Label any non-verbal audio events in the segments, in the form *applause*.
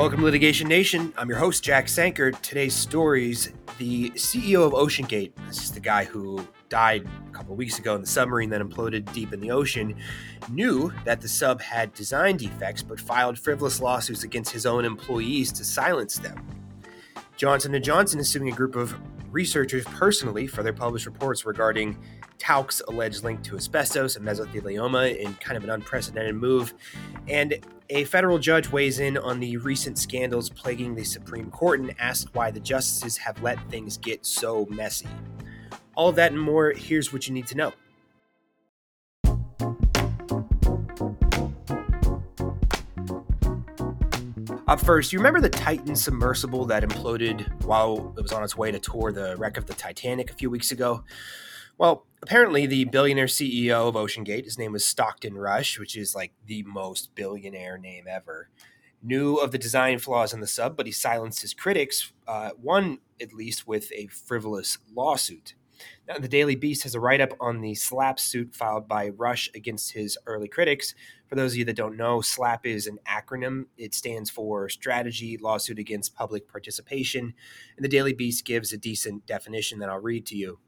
Welcome to Litigation Nation. I'm your host, Jack Sanker. Today's stories the CEO of OceanGate, this is the guy who died a couple weeks ago in the submarine that imploded deep in the ocean, knew that the sub had design defects but filed frivolous lawsuits against his own employees to silence them. Johnson & Johnson is suing a group of researchers personally for their published reports regarding talc's alleged link to asbestos and mesothelioma in kind of an unprecedented move. And a federal judge weighs in on the recent scandals plaguing the Supreme Court and asks why the justices have let things get so messy. All of that and more, here's what you need to know. Up first, you remember the Titan submersible that imploded while it was on its way to tour the wreck of the Titanic a few weeks ago? Well, apparently, the billionaire CEO of OceanGate, his name was Stockton Rush, which is like the most billionaire name ever, knew of the design flaws in the sub, but he silenced his critics, uh, one at least with a frivolous lawsuit. Now, the Daily Beast has a write up on the SLAPP suit filed by Rush against his early critics. For those of you that don't know, SLAPP is an acronym. It stands for Strategy Lawsuit Against Public Participation. And the Daily Beast gives a decent definition that I'll read to you.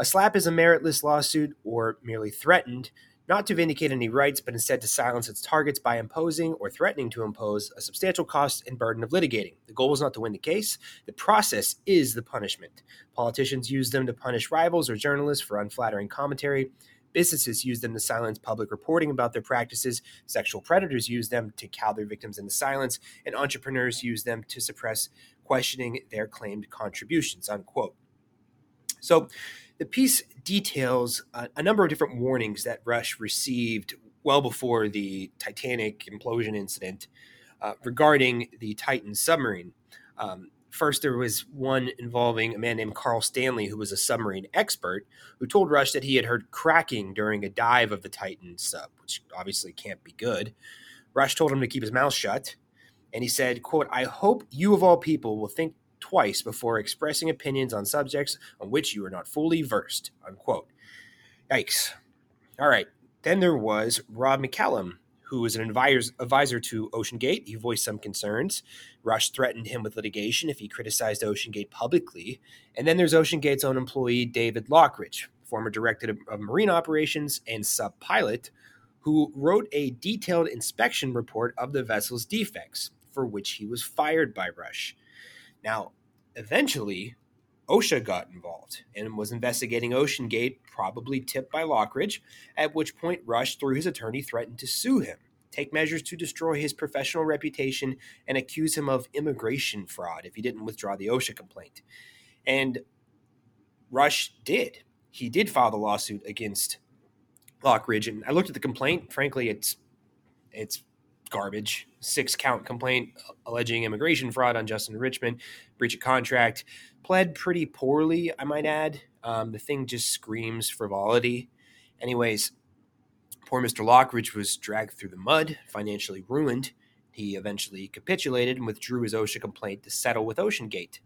A slap is a meritless lawsuit or merely threatened not to vindicate any rights, but instead to silence its targets by imposing or threatening to impose a substantial cost and burden of litigating. The goal is not to win the case, the process is the punishment. Politicians use them to punish rivals or journalists for unflattering commentary. Businesses use them to silence public reporting about their practices. Sexual predators use them to cow their victims into silence. And entrepreneurs use them to suppress questioning their claimed contributions. Unquote. So, the piece details a, a, number of different warnings that Rush received well before the Titanic implosion incident uh, regarding the Titan submarine. Um, first, there was one involving a man named Karl Stanley, who was a submarine expert, who told Rush that he had heard cracking during a dive of the Titan sub, which obviously can't be good. Rush told him to keep his mouth shut, and he said, quote, I hope you of all people will think twice before expressing opinions on subjects on which you are not fully versed. Unquote. Yikes. All right. Then there was Rob McCallum, who was an advisor, advisor to OceanGate. He voiced some concerns. Rush threatened him with litigation if he criticized OceanGate publicly. And then there's OceanGate's own employee, David Lochridge, former director of marine operations and sub pilot, who wrote a detailed inspection report of the vessel's defects, for which he was fired by Rush. Now, eventually, OSHA got involved and was investigating OceanGate, probably tipped by Lochridge, at which point Rush, through his attorney, threatened to sue him, take measures to destroy his professional reputation, and accuse him of immigration fraud if he didn't withdraw the OSHA complaint. And Rush did. He did file the lawsuit against Lochridge, and I looked at the complaint. Frankly, it's it's garbage. Six count complaint alleging immigration fraud unjust enrichment, breach of contract, pled pretty poorly, I might add. Um, the thing just screams frivolity. Anyways, poor Mr. Lochridge was dragged through the mud, financially ruined. He eventually capitulated and withdrew his OSHA complaint to settle with OceanGate.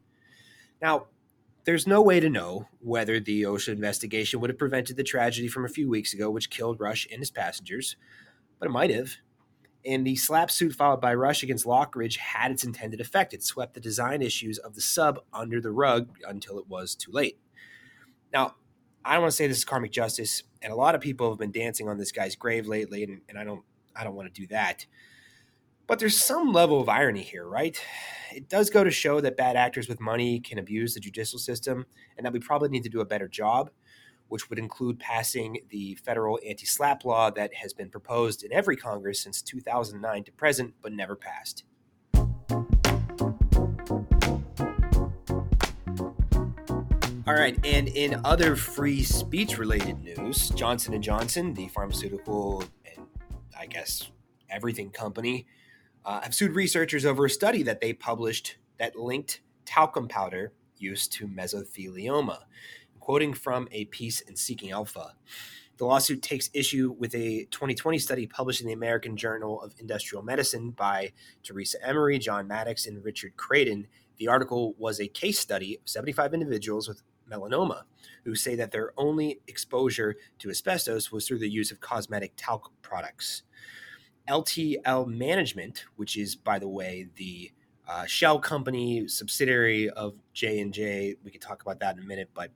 Now, there's no way to know whether the OSHA investigation would have prevented the tragedy from a few weeks ago, which killed Rush and his passengers, but it might have and the SLAPP suit filed by Rush against Lochridge had its intended effect. It swept the design issues of the sub under the rug until it was too late. Now, I don't want to say this is karmic justice, and a lot of people have been dancing on this guy's grave lately, and, and I don't I don't want to do that. But there's some level of irony here, right? It does go to show that bad actors with money can abuse the judicial system, and that we probably need to do a better job which would include passing the federal anti SLAPP law that has been proposed in every Congress since 2009 to present, but never passed. All right, and in other free speech related news, Johnson & Johnson, the pharmaceutical and I guess everything company, uh, have sued researchers over a study that they published that linked talcum powder use to mesothelioma quoting from a piece in Seeking Alpha. The lawsuit takes issue with a 2020 study published in the American Journal of Industrial Medicine by Theresa Emory, John Maddox, and Richard Kradin. The article was a case study of 75 individuals with melanoma who say that their only exposure to asbestos was through the use of cosmetic talc products. LTL Management, which is, by the way, the uh, shell company, subsidiary of J and J. We could talk about that in a minute, but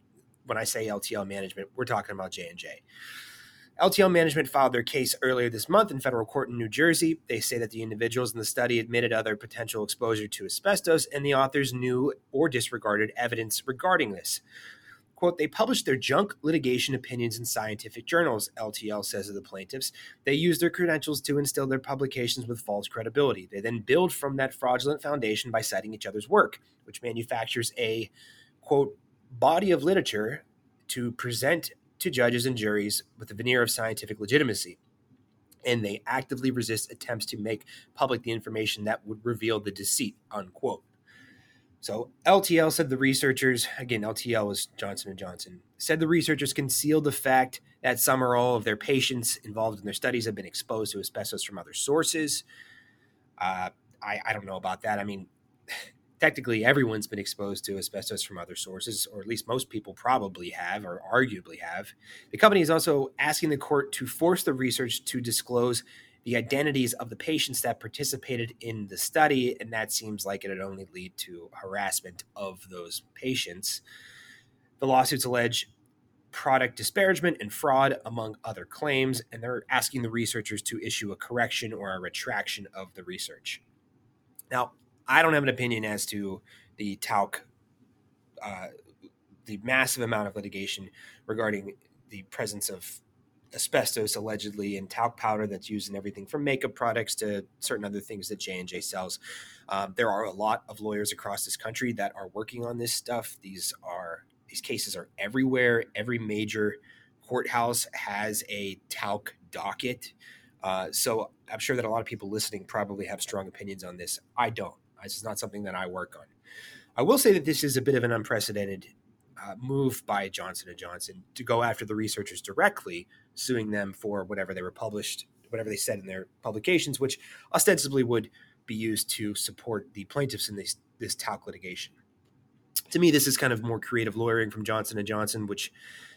when I say LTL management, we're talking about J and J. LTL Management filed their case earlier this month in federal court in New Jersey. They say that the individuals in the study admitted other potential exposure to asbestos, and the authors knew or disregarded evidence regarding this. Quote, they published their junk litigation opinions in scientific journals, LTL says of the plaintiffs. They used their credentials to instill their publications with false credibility. They then build from that fraudulent foundation by citing each other's work, which manufactures a, quote, body of literature to present to judges and juries with a veneer of scientific legitimacy. And they actively resist attempts to make public the information that would reveal the deceit, unquote. So LTL said the researchers, again, LTL was Johnson and Johnson, said the researchers concealed the fact that some or all of their patients involved in their studies have been exposed to asbestos from other sources. Uh, I, I don't know about that. I mean, technically everyone's been exposed to asbestos from other sources, or at least most people probably have, or arguably have. The company is also asking the court to force the research to disclose the identities of the patients that participated in the study, and that seems like it would only lead to harassment of those patients. The lawsuits allege product disparagement and fraud, among other claims, and they're asking the researchers to issue a correction or a retraction of the research. Now, I don't have an opinion as to the talc, uh, the massive amount of litigation regarding the presence of asbestos allegedly in talc powder that's used in everything from makeup products to certain other things that J and J sells. Um, there are a lot of lawyers across this country that are working on this stuff. These are these cases are everywhere. Every major courthouse has a talc docket. Uh, so I'm sure that a lot of people listening probably have strong opinions on this. I don't. This is not something that I work on. I will say that this is a bit of an unprecedented uh, move by Johnson and Johnson to go after the researchers directly, suing them for whatever they were published, whatever they said in their publications, which ostensibly would be used to support the plaintiffs in this this talc litigation. To me, this is kind of more creative lawyering from Johnson and Johnson, which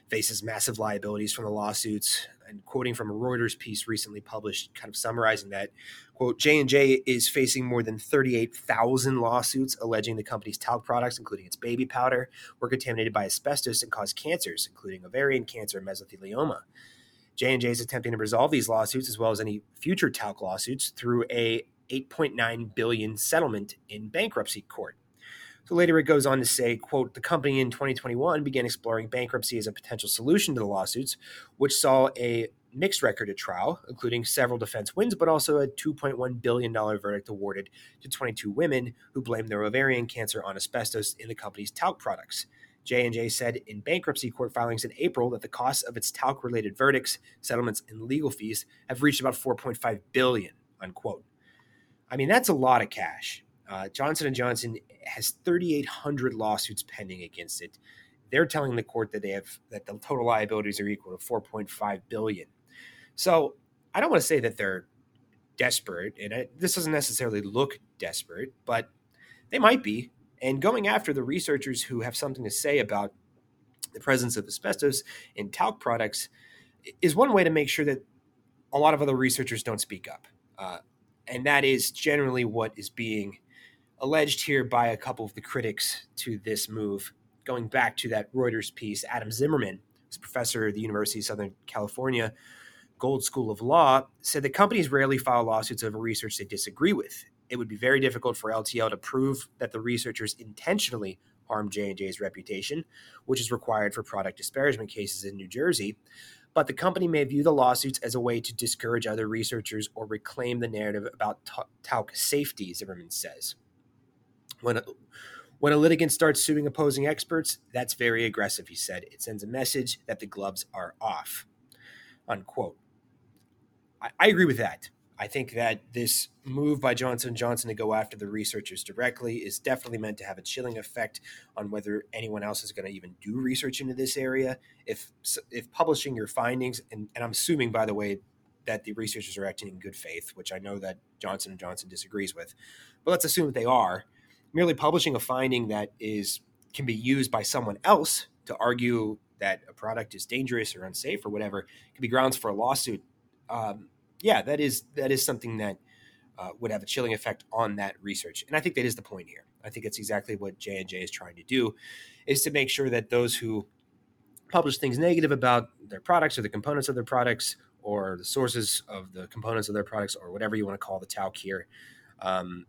faces massive liabilities from the lawsuits. And quoting from a Reuters piece recently published, kind of summarizing that, quote, J&J is facing more than 38,000 lawsuits alleging the company's talc products, including its baby powder, were contaminated by asbestos and caused cancers, including ovarian cancer and mesothelioma. J&J is attempting to resolve these lawsuits as well as any future talc lawsuits through a 8.9 billion settlement in bankruptcy court. So later it goes on to say, quote, the company in 2021 began exploring bankruptcy as a potential solution to the lawsuits, which saw a mixed record at trial, including several defense wins, but also a $2.1 billion verdict awarded to 22 women who blamed their ovarian cancer on asbestos in the company's talc products. J&J said in bankruptcy court filings in April that the costs of its talc-related verdicts, settlements, and legal fees have reached about 4.5 billion, unquote. I mean, that's a lot of cash. Uh, Johnson & Johnson has 3,800 lawsuits pending against it. They're telling the court that they have that the total liabilities are equal to 4.5 billion. So I don't want to say that they're desperate, and it, this doesn't necessarily look desperate, but they might be. And going after the researchers who have something to say about the presence of asbestos in talc products is one way to make sure that a lot of other researchers don't speak up. Uh, and that is generally what is being alleged here by a couple of the critics to this move. Going back to that Reuters piece, Adam Zimmerman, who's professor at the University of Southern California Gould School of Law, said that companies rarely file lawsuits over research they disagree with. It would be very difficult for LTL to prove that the researchers intentionally harmed J&J's reputation, which is required for product disparagement cases in New Jersey. But the company may view the lawsuits as a way to discourage other researchers or reclaim the narrative about talc safety, Zimmerman says. When a, when a litigant starts suing opposing experts, that's very aggressive, he said. It sends a message that the gloves are off. Unquote. I, I agree with that. I think that this move by Johnson Johnson to go after the researchers directly is definitely meant to have a chilling effect on whether anyone else is going to even do research into this area. If if publishing your findings, and, and I'm assuming, by the way, that the researchers are acting in good faith, which I know that Johnson and Johnson disagrees with, but let's assume that they are merely publishing a finding that is can be used by someone else to argue that a product is dangerous or unsafe or whatever can be grounds for a lawsuit. Um, yeah, that is that is something that uh, would have a chilling effect on that research. And I think that is the point here. I think it's exactly what J and J is trying to do, is to make sure that those who publish things negative about their products or the components of their products or the sources of the components of their products or whatever you want to call the talc here, um,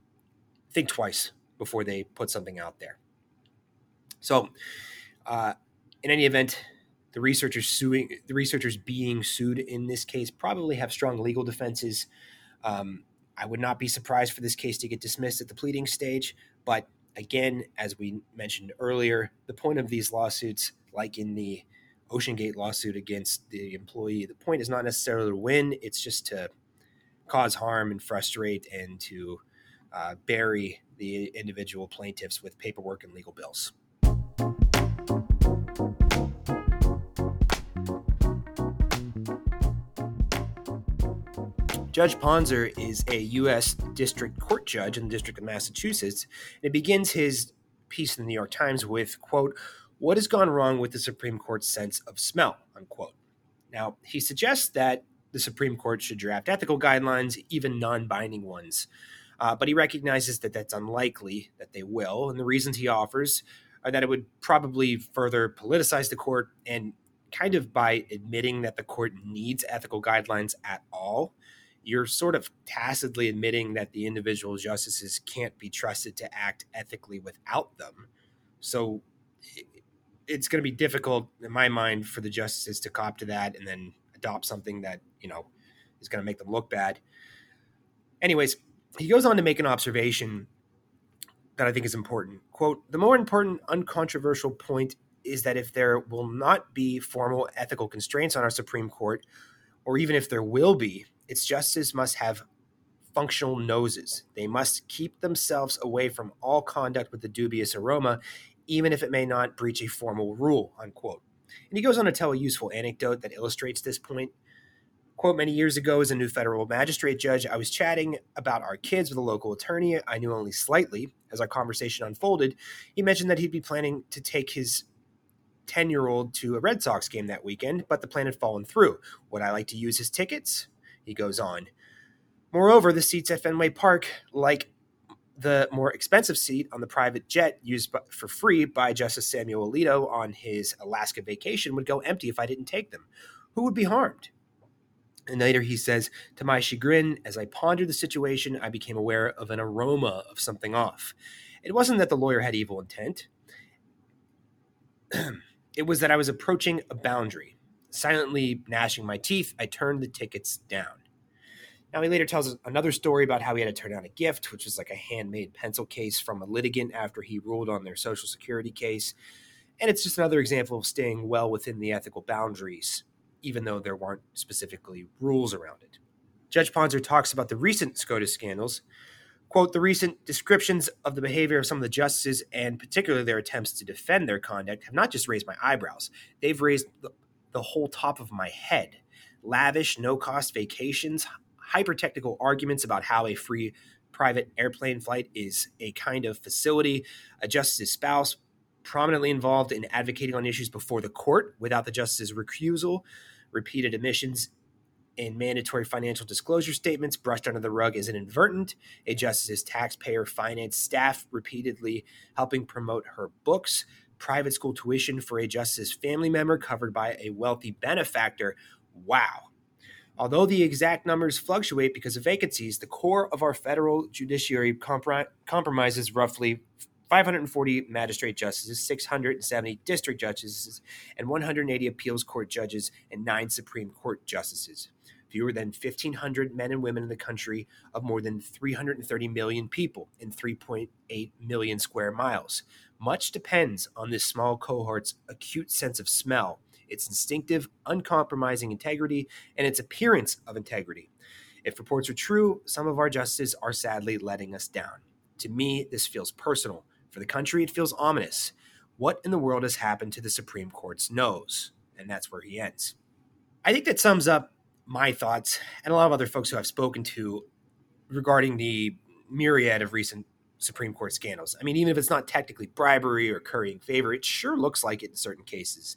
think twice before they put something out there. So, uh, in any event, the researchers suing the researchers being sued in this case probably have strong legal defenses. Um, I would not be surprised for this case to get dismissed at the pleading stage, but again, as we mentioned earlier, the point of these lawsuits, like in the OceanGate lawsuit against the employee, the point is not necessarily to win; it's just to cause harm and frustrate and to uh, bury the individual plaintiffs with paperwork and legal bills. Judge Ponsor is a U.S. District Court judge in the District of Massachusetts. And it begins his piece in the New York Times with, quote, what has gone wrong with the Supreme Court's sense of smell, unquote. Now, he suggests that the Supreme Court should draft ethical guidelines, even non binding ones. Uh, but he recognizes that that's unlikely that they will. And the reasons he offers are that it would probably further politicize the court and kind of by admitting that the court needs ethical guidelines at all, you're sort of tacitly admitting that the individual justices can't be trusted to act ethically without them. So it's going to be difficult in my mind for the justices to cop to that and then adopt something that, you know, is going to make them look bad. Anyways, he goes on to make an observation that I think is important. Quote, the more important uncontroversial point is that if there will not be formal ethical constraints on our Supreme Court, or even if there will be, its justices must have functional noses. They must keep themselves away from all conduct with a dubious aroma, even if it may not breach a formal rule, unquote. And he goes on to tell a useful anecdote that illustrates this point. Quote, many years ago, as a new federal magistrate judge, I was chatting about our kids with a local attorney I knew only slightly. As our conversation unfolded, he mentioned that he'd be planning to take his 10 year old to a Red Sox game that weekend, but the plan had fallen through. Would I like to use his tickets? he goes on. Moreover, the seats at Fenway Park, like the more expensive seat on the private jet used for free by Justice Samuel Alito on his Alaska vacation, would go empty if I didn't take them. Who would be harmed? And later he says, To my chagrin, as I pondered the situation, I became aware of an aroma of something off. It wasn't that the lawyer had evil intent, *clears throat* it was that I was approaching a boundary. Silently gnashing my teeth, I turned the tickets down. Now, he later tells another story about how he had to turn down a gift, which was like a handmade pencil case from a litigant after he ruled on their Social Security case. And it's just another example of staying well within the ethical boundaries, even though there weren't specifically rules around it. Judge Ponsor talks about the recent SCOTUS scandals. Quote, the recent descriptions of the behavior of some of the justices and particularly their attempts to defend their conduct have not just raised my eyebrows, they've raised the, the whole top of my head. Lavish, no cost vacations, hyper technical arguments about how a free private airplane flight is a kind of facility, a justice's spouse prominently involved in advocating on issues before the court without the justice's recusal, repeated admissions in mandatory financial disclosure statements brushed under the rug as inadvertent, a justice's taxpayer finance staff repeatedly helping promote her books, private school tuition for a justice's family member covered by a wealthy benefactor. Wow. Although the exact numbers fluctuate because of vacancies, the core of our federal judiciary compri- compromises roughly 540 magistrate justices, 670 district judges, and 180 appeals court judges, and nine Supreme Court justices. Fewer than 1,500 men and women in the country of more than 330 million people in 3.8 million square miles. Much depends on this small cohort's acute sense of smell, its instinctive, uncompromising integrity, and its appearance of integrity. If reports are true, some of our justices are sadly letting us down. To me, this feels personal. For the country, it feels ominous. What in the world has happened to the Supreme Court's nose? And that's where he ends. I think that sums up my thoughts and a lot of other folks who I've spoken to regarding the myriad of recent Supreme Court scandals. I mean, even if it's not technically bribery or currying favor, it sure looks like it in certain cases.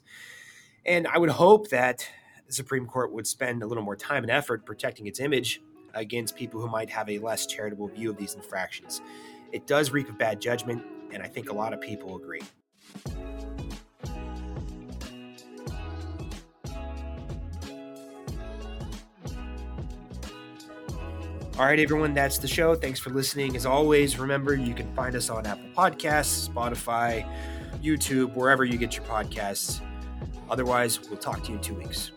And I would hope that the Supreme Court would spend a little more time and effort protecting its image against people who might have a less charitable view of these infractions. It does reek of bad judgment, and I think a lot of people agree. All right, everyone, that's the show. Thanks for listening. As always, remember you can find us on Apple Podcasts, Spotify, YouTube, wherever you get your podcasts. Otherwise, we'll talk to you in two weeks.